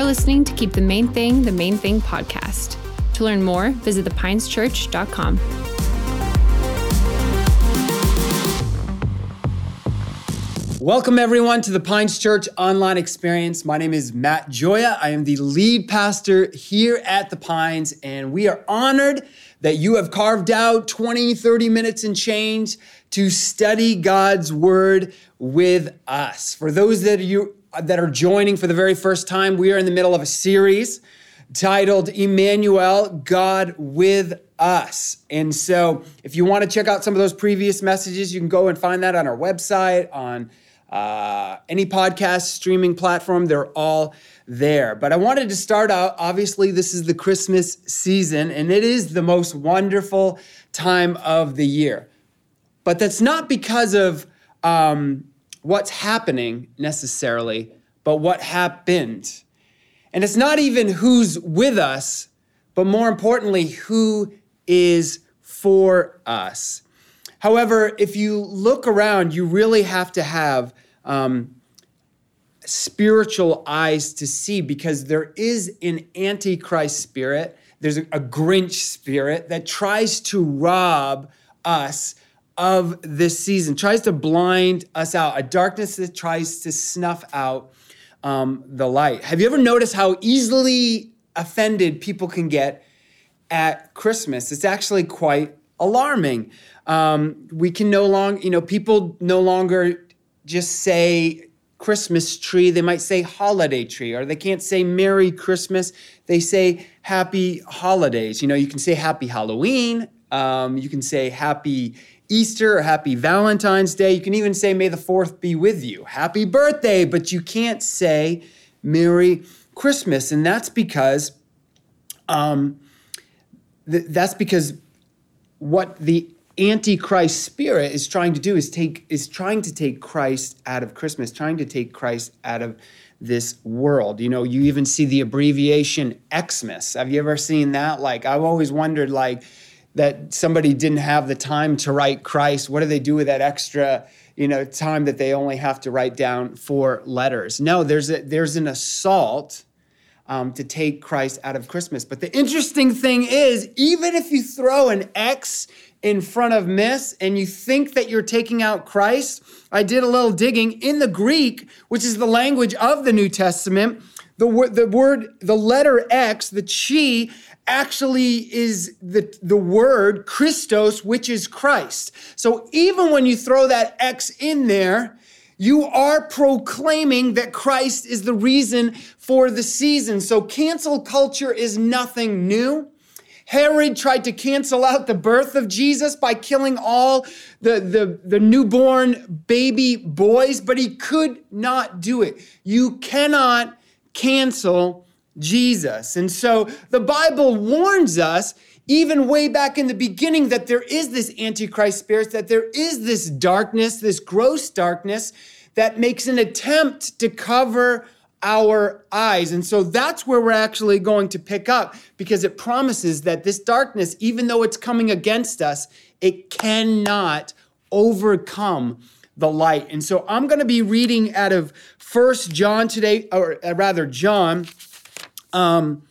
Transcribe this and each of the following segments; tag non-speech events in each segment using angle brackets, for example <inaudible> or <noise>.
You're listening to Keep the Main Thing the Main Thing podcast. To learn more, visit thepineschurch.com. Welcome, everyone, to the Pines Church online experience. My name is Matt Joya. I am the lead pastor here at the Pines, and we are honored that you have carved out 20, 30 minutes and change to study God's Word with us. For those that you that are joining for the very first time, we are in the middle of a series titled Emmanuel, God with us. And so, if you want to check out some of those previous messages, you can go and find that on our website, on uh, any podcast streaming platform, they're all there. But I wanted to start out obviously, this is the Christmas season, and it is the most wonderful time of the year. But that's not because of um, what's happening necessarily, but what happened. And it's not even who's with us, but more importantly, who is for us. However, if you look around, you really have to have um, spiritual eyes to see because there is an antichrist spirit, there's a, a Grinch spirit that tries to rob us of this season, tries to blind us out, a darkness that tries to snuff out um, the light. Have you ever noticed how easily offended people can get at Christmas? It's actually quite alarming. Um, we can no longer, you know, people no longer just say Christmas tree, they might say holiday tree, or they can't say Merry Christmas, they say Happy Holidays. You know, you can say Happy Halloween, um, you can say Happy Easter or Happy Valentine's Day, you can even say May the 4th be with you, Happy Birthday, but you can't say Merry Christmas. And that's because, um, th- that's because what the antichrist spirit is trying to do is take is trying to take Christ out of Christmas, trying to take Christ out of this world. You know, you even see the abbreviation Xmas. Have you ever seen that? Like I've always wondered like that somebody didn't have the time to write Christ. What do they do with that extra, you know, time that they only have to write down four letters? No, there's a there's an assault um, to take Christ out of Christmas. But the interesting thing is, even if you throw an X in front of miss and you think that you're taking out Christ, I did a little digging in the Greek, which is the language of the New Testament. The word, the word, the letter X, the chi, actually is the, the word Christos, which is Christ. So even when you throw that X in there, you are proclaiming that Christ is the reason for the season. So cancel culture is nothing new. Herod tried to cancel out the birth of Jesus by killing all the, the, the, newborn baby boys, but he could not do it. You cannot cancel Jesus. And so the Bible warns us, even way back in the beginning, that there is this Antichrist spirit, that there is this darkness, this gross darkness that makes an attempt to cover our eyes. And so that's where we're actually going to pick up because it promises that this darkness, even though it's coming against us, it cannot overcome the light. And so I'm going to be reading out of First John today, or uh, rather, John. Um,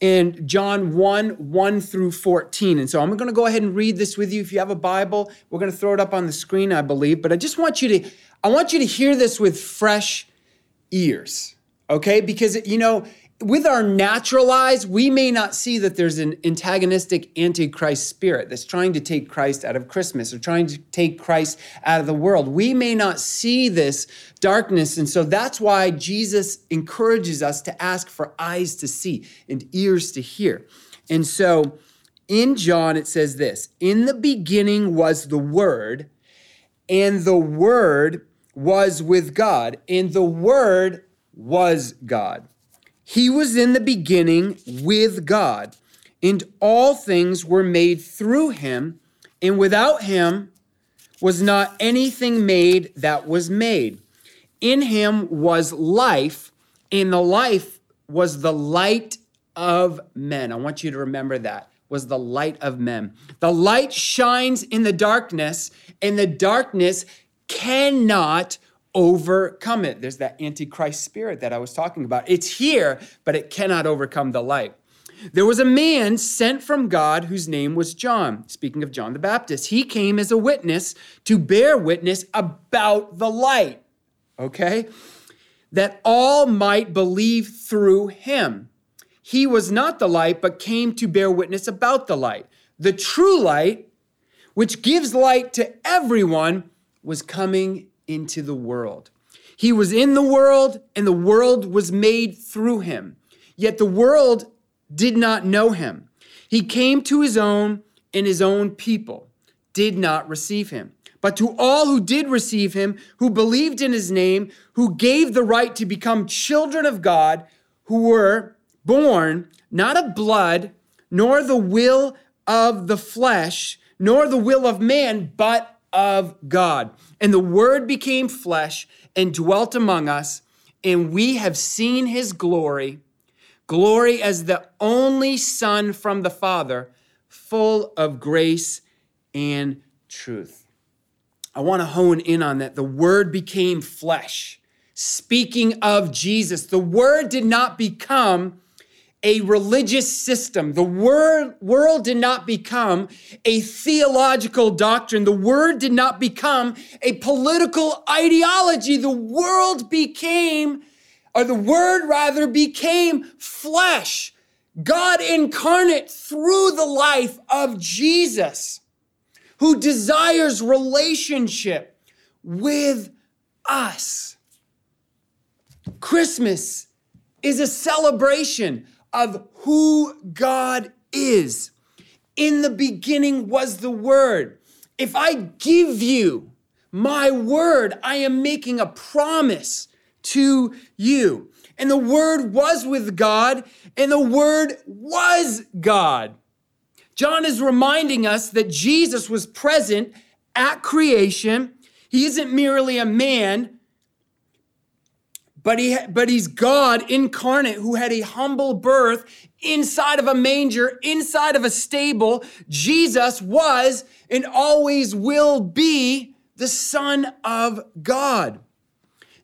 in John 1 1 through 14. And so I'm going to go ahead and read this with you. If you have a Bible, we're going to throw it up on the screen, I believe. But I just want you to, I want you to hear this with fresh ears okay? Because, you know, with our natural eyes, we may not see that there's an antagonistic antichrist spirit that's trying to take Christ out of Christmas or trying to take Christ out of the world. We may not see this darkness. And so that's why Jesus encourages us to ask for eyes to see and ears to hear. And so in John, it says this In the beginning was the Word, and the Word was with God, and the Word was God. He was in the beginning with God, and all things were made through him, and without him was not anything made that was made. In him was life, and the life was the light of men. I want you to remember that was the light of men. The light shines in the darkness, and the darkness cannot overcome it. There's that antichrist spirit that I was talking about. It's here, but it cannot overcome the light. There was a man sent from God whose name was John. Speaking of John the Baptist, he came as a witness to bear witness about the light, okay? That all might believe through him. He was not the light, but came to bear witness about the light. The true light, which gives light to everyone, was coming into the world. He was in the world, and the world was made through him. Yet the world did not know him. He came to his own, and his own people did not receive him. But to all who did receive him, who believed in his name, who gave the right to become children of God, who were born not of blood, nor the will of the flesh, nor the will of man, but of God. And the Word became flesh and dwelt among us, and we have seen his glory glory as the only Son from the Father, full of grace and truth. I want to hone in on that. The Word became flesh. Speaking of Jesus, the Word did not become a religious system. The word, world did not become a theological doctrine. The word did not become a political ideology. The world became or the word rather became flesh, God incarnate through the life of Jesus, who desires relationship with us. Christmas is a celebration of who God is. In the beginning was the Word. If I give you my word, I am making a promise to you. And the Word was with God, and the Word was God. John is reminding us that Jesus was present at creation. He isn't merely a man, but, he, but he's God incarnate who had a humble birth inside of a manger, inside of a stable. Jesus was and always will be the Son of God.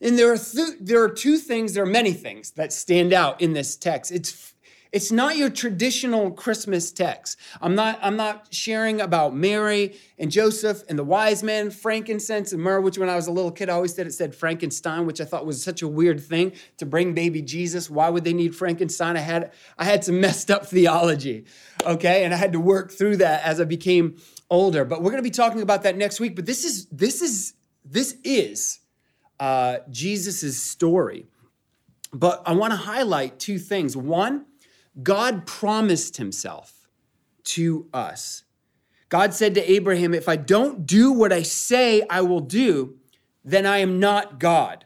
And there are, th- there are two things, there are many things that stand out in this text. It's it's not your traditional Christmas text. I'm not, I'm not sharing about Mary and Joseph and the wise men, frankincense and myrrh, which when I was a little kid, I always said it said Frankenstein, which I thought was such a weird thing to bring baby Jesus. Why would they need Frankenstein? I had, I had some <laughs> messed up theology, okay? And I had to work through that as I became older. But we're gonna be talking about that next week. But this is, this is, this is uh, Jesus' story. But I want to highlight two things. One, God promised himself to us. God said to Abraham, If I don't do what I say I will do, then I am not God.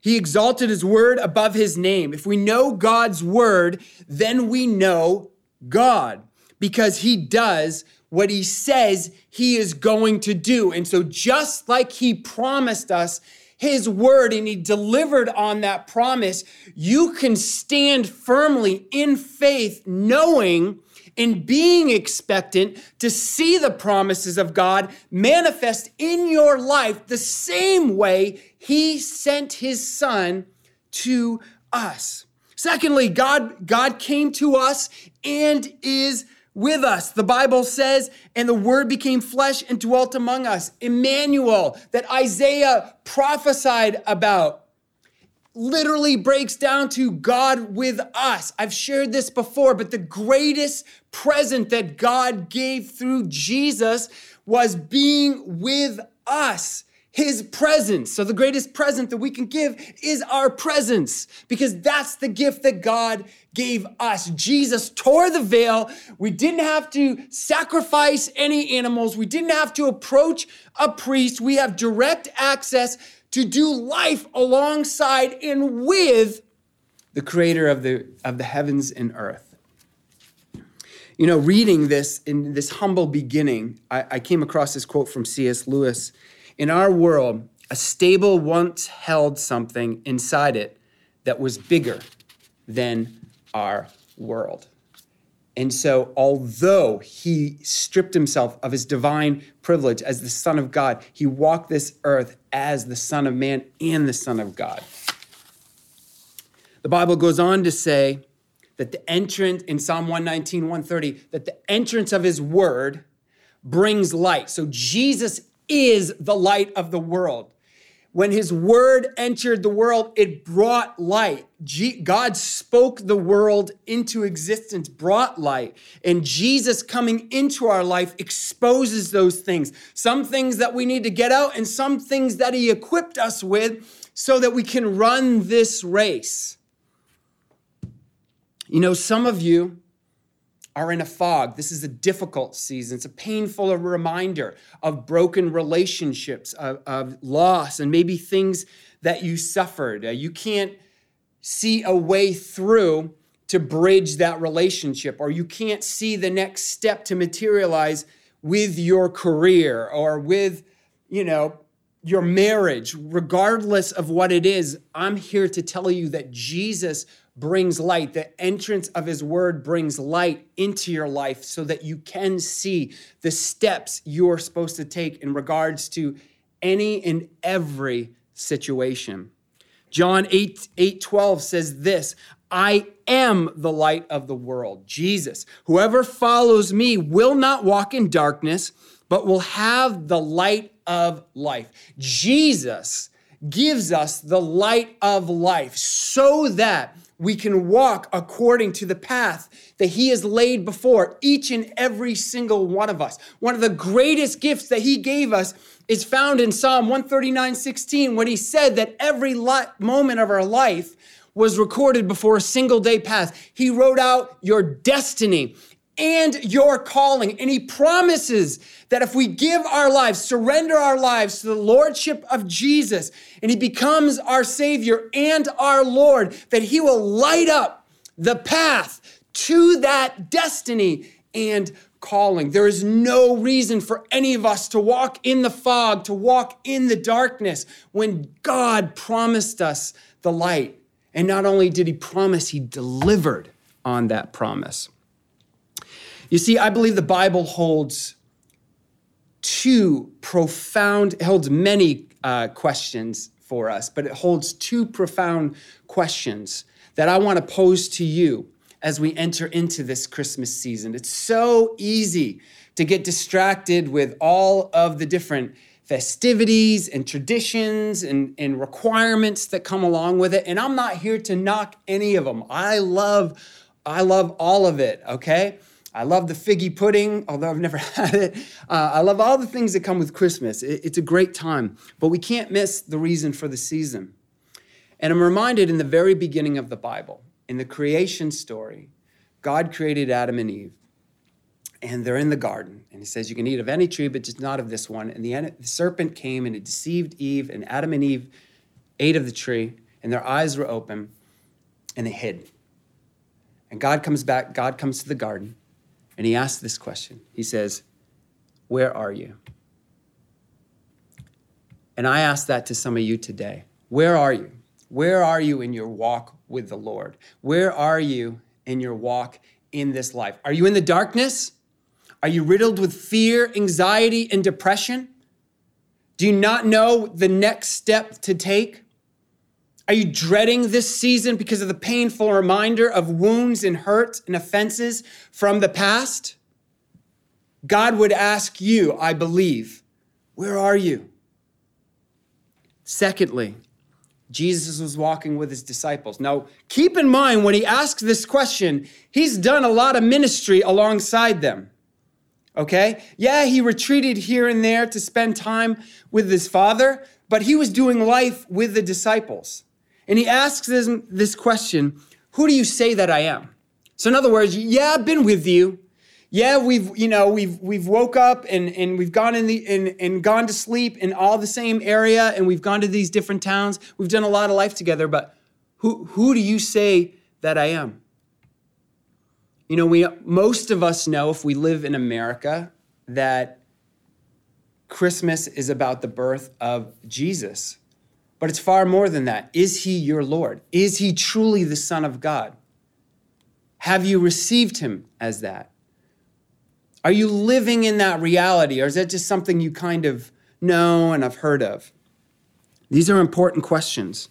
He exalted his word above his name. If we know God's word, then we know God because he does what he says he is going to do. And so, just like he promised us, his word and he delivered on that promise, you can stand firmly in faith, knowing and being expectant to see the promises of God manifest in your life the same way he sent his son to us. Secondly, God, God came to us and is with us. The Bible says, and the word became flesh and dwelt among us. Emmanuel, that Isaiah prophesied about, literally breaks down to God with us. I've shared this before, but the greatest present that God gave through Jesus was being with us his presence. So, the greatest present that we can give is our presence because that's the gift that God gave us. Jesus tore the veil. We didn't have to sacrifice any animals, we didn't have to approach a priest. We have direct access to do life alongside and with the creator of the, of the heavens and earth. You know, reading this in this humble beginning, I, I came across this quote from C.S. Lewis in our world, a stable once held something inside it that was bigger than our world. And so, although he stripped himself of his divine privilege as the Son of God, he walked this earth as the Son of Man and the Son of God. The Bible goes on to say that the entrance in Psalm 119, 130, that the entrance of his word brings light. So, Jesus is the light of the world. When his word entered the world, it brought light. God spoke the world into existence, brought light. And Jesus coming into our life exposes those things. Some things that we need to get out, and some things that he equipped us with so that we can run this race. You know, some of you are in a fog. This is a difficult season. It's a painful reminder of broken relationships, of, of loss, and maybe things that you suffered. Uh, you can't see a way through to bridge that relationship, or you can't see the next step to materialize with your career or with, you know, your marriage, regardless of what it is. I'm here to tell you that Jesus brings light. The entrance of his word brings light into your life so that you can see the steps you're supposed to take in regards to any and every situation. John 8, 8 12 says this I am the light of the world. Jesus, whoever follows me will not walk in darkness, but will have the light of life. Jesus gives us the light of life so that we can walk according to the path that He has laid before each and every single one of us. One of the greatest gifts that He gave us is found in Psalm 139 16, when He said that every moment of our life was recorded before a single day passed. He wrote out your destiny and your calling. And he promises that if we give our lives, surrender our lives to the lordship of Jesus, and he becomes our Savior and our Lord, that he will light up the path to that destiny and calling. There is no reason for any of us to walk in the fog, to walk in the darkness when God promised us the light. And not only did he promise, he delivered on that promise. You see, I believe the Bible holds two profound, holds many uh, questions for us, but it holds two profound questions that I want to pose to you as we enter into this Christmas season. It's so easy to get distracted with all of the different festivities and traditions and, and requirements that come along with it. And I'm not here to knock any of them. I love, I love all of it, okay? I love the figgy pudding, although I've never <laughs> had it. Uh, I love all the things that come with Christmas. It, it's a great time, but we can't miss the reason for the season. And I'm reminded in the very beginning of the Bible, in the creation story, God created Adam and Eve, and they're in the garden. And he says, You can eat of any tree, but just not of this one. And the, the serpent came and it deceived Eve, and Adam and Eve ate of the tree, and their eyes were open, and they hid. And God comes back, God comes to the garden, and he asks this question. He says, Where are you? And I ask that to some of you today. Where are you? Where are you in your walk with the Lord? Where are you in your walk in this life? Are you in the darkness? Are you riddled with fear, anxiety, and depression? Do you not know the next step to take? Are you dreading this season because of the painful reminder of wounds and hurts and offenses from the past? God would ask you, I believe, where are you? Secondly, Jesus was walking with his disciples. Now, keep in mind when he asks this question, he's done a lot of ministry alongside them. Okay? Yeah, he retreated here and there to spend time with his father, but he was doing life with the disciples. And he asks them this question Who do you say that I am? So, in other words, yeah, I've been with you. Yeah, we've, you know, we've we've woke up and, and we've gone in the and, and gone to sleep in all the same area and we've gone to these different towns. We've done a lot of life together, but who who do you say that I am? You know, we most of us know if we live in America that Christmas is about the birth of Jesus. But it's far more than that. Is he your Lord? Is he truly the Son of God? Have you received him as that? Are you living in that reality, or is that just something you kind of know and have heard of? These are important questions.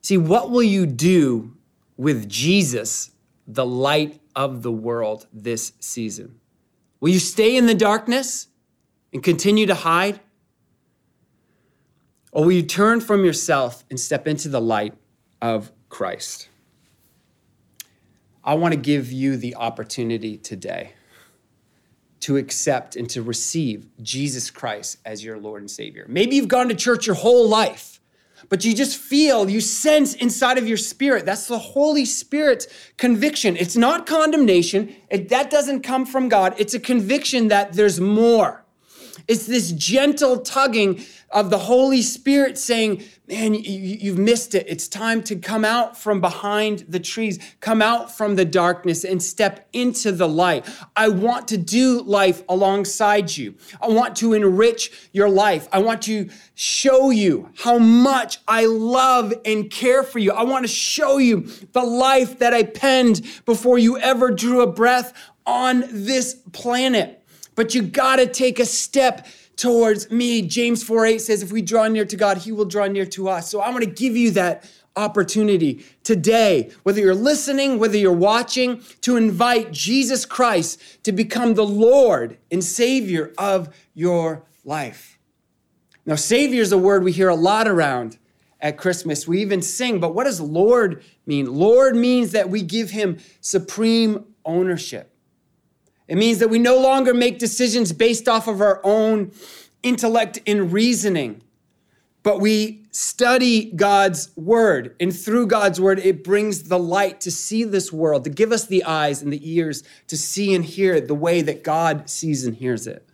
See, what will you do with Jesus, the light of the world, this season? Will you stay in the darkness and continue to hide? Or will you turn from yourself and step into the light of Christ? I want to give you the opportunity today to accept and to receive Jesus Christ as your Lord and Savior. Maybe you've gone to church your whole life, but you just feel, you sense inside of your spirit. That's the Holy Spirit's conviction. It's not condemnation, it, that doesn't come from God. It's a conviction that there's more. It's this gentle tugging of the Holy Spirit saying, Man, you, have missed it. It's time to come out from behind the trees, come out from the darkness and step into the light. I want to do life alongside you. I want to enrich your life. I want to show you how much I love and care for you. I want to show you the life that I penned before you ever drew a breath on this planet. But you got to take a step towards me. James 4 8 says, if we draw near to God, he will draw near to us. So I'm to give you that opportunity today, whether you're listening, whether you're watching, to invite Jesus Christ to become the Lord and Savior of your life. Now, Savior is a word we hear a lot around at Christmas. We even sing, but what does Lord mean? Lord means that we give him supreme ownership. It means that we no longer make decisions based off of our own intellect and reasoning, but we study God's word. And through God's word, it brings the light to see this world, to give us the eyes and the ears to see and hear the way that God sees and hears it.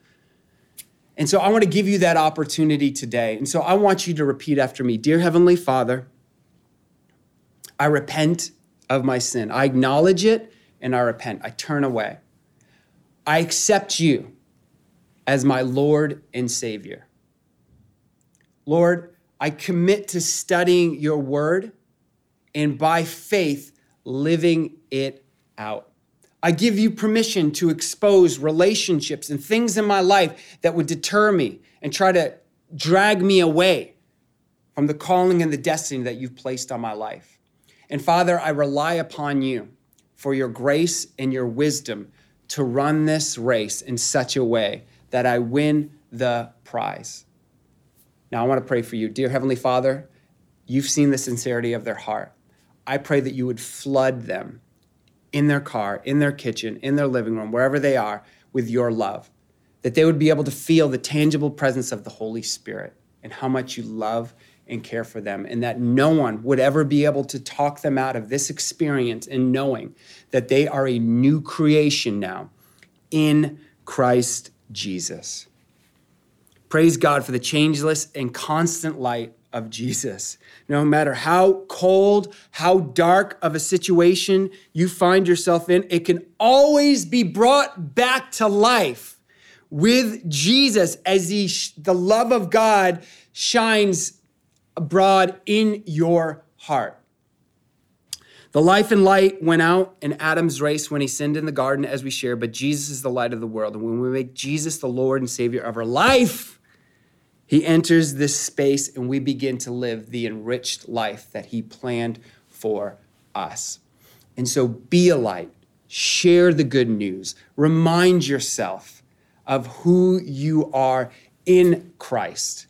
And so I want to give you that opportunity today. And so I want you to repeat after me Dear Heavenly Father, I repent of my sin. I acknowledge it and I repent. I turn away. I accept you as my Lord and Savior. Lord, I commit to studying your word and by faith living it out. I give you permission to expose relationships and things in my life that would deter me and try to drag me away from the calling and the destiny that you've placed on my life. And Father, I rely upon you for your grace and your wisdom to run this race in such a way that I win the prize. Now, I want to pray for you. Dear Heavenly Father, you've seen the sincerity of their heart. I pray that you would flood them in their car, in their kitchen, in their living room, wherever they are, with your love. That they would be able to feel the tangible presence of the Holy Spirit and how much you love and care for them, and that no one would ever be able to talk them out of this experience and knowing that they are a new creation now in Christ Jesus. Praise God for the changeless and constant light of Jesus. No matter how cold, how dark of a situation you find yourself in, it can always be brought back to life with Jesus as he, the love of God shines abroad in your heart. The life and light went out in Adam's race when he sinned in the garden, as we share, but Jesus is the light of the world. And when we make Jesus the Lord and Savior of our life, he enters this space and we begin to live the enriched life that he planned for us. And so be a light, share the good news, remind yourself of who you are in Christ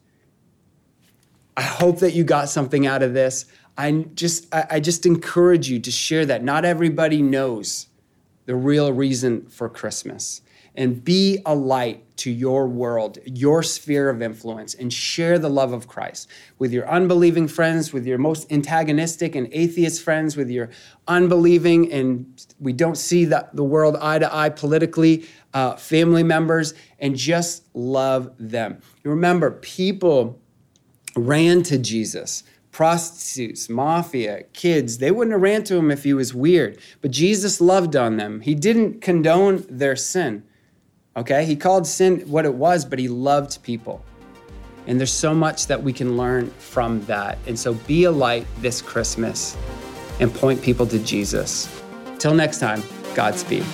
I hope that you got something out of this. I just I just encourage you to share that. Not everybody knows the real reason for Christmas. And be a light to your world, your sphere of influence, and share the love of Christ with your unbelieving friends, with your most antagonistic and atheist friends, with your unbelieving and we don't see the, the world eye to eye politically, uh, family members, and just love them. Remember, people ran to Jesus. Prostitutes, mafia, kids, they wouldn't have ran to him if he was weird. But Jesus loved on them. He didn't condone their sin. Okay? He called sin what it was, but he loved people. And there's so much that we can learn from that. And so be a light this Christmas and point people to Jesus. Till next time, Godspeed.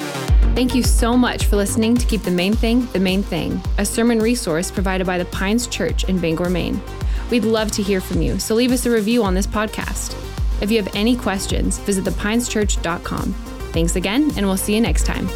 Thank you so much for listening to Keep the Main Thing the Main Thing, a sermon resource provided by the Pines Church in Bangor, Maine. We'd love to hear from you, so leave us a review on this podcast. If you have any questions, visit thepineschurch.com. Thanks again, and we'll see you next time.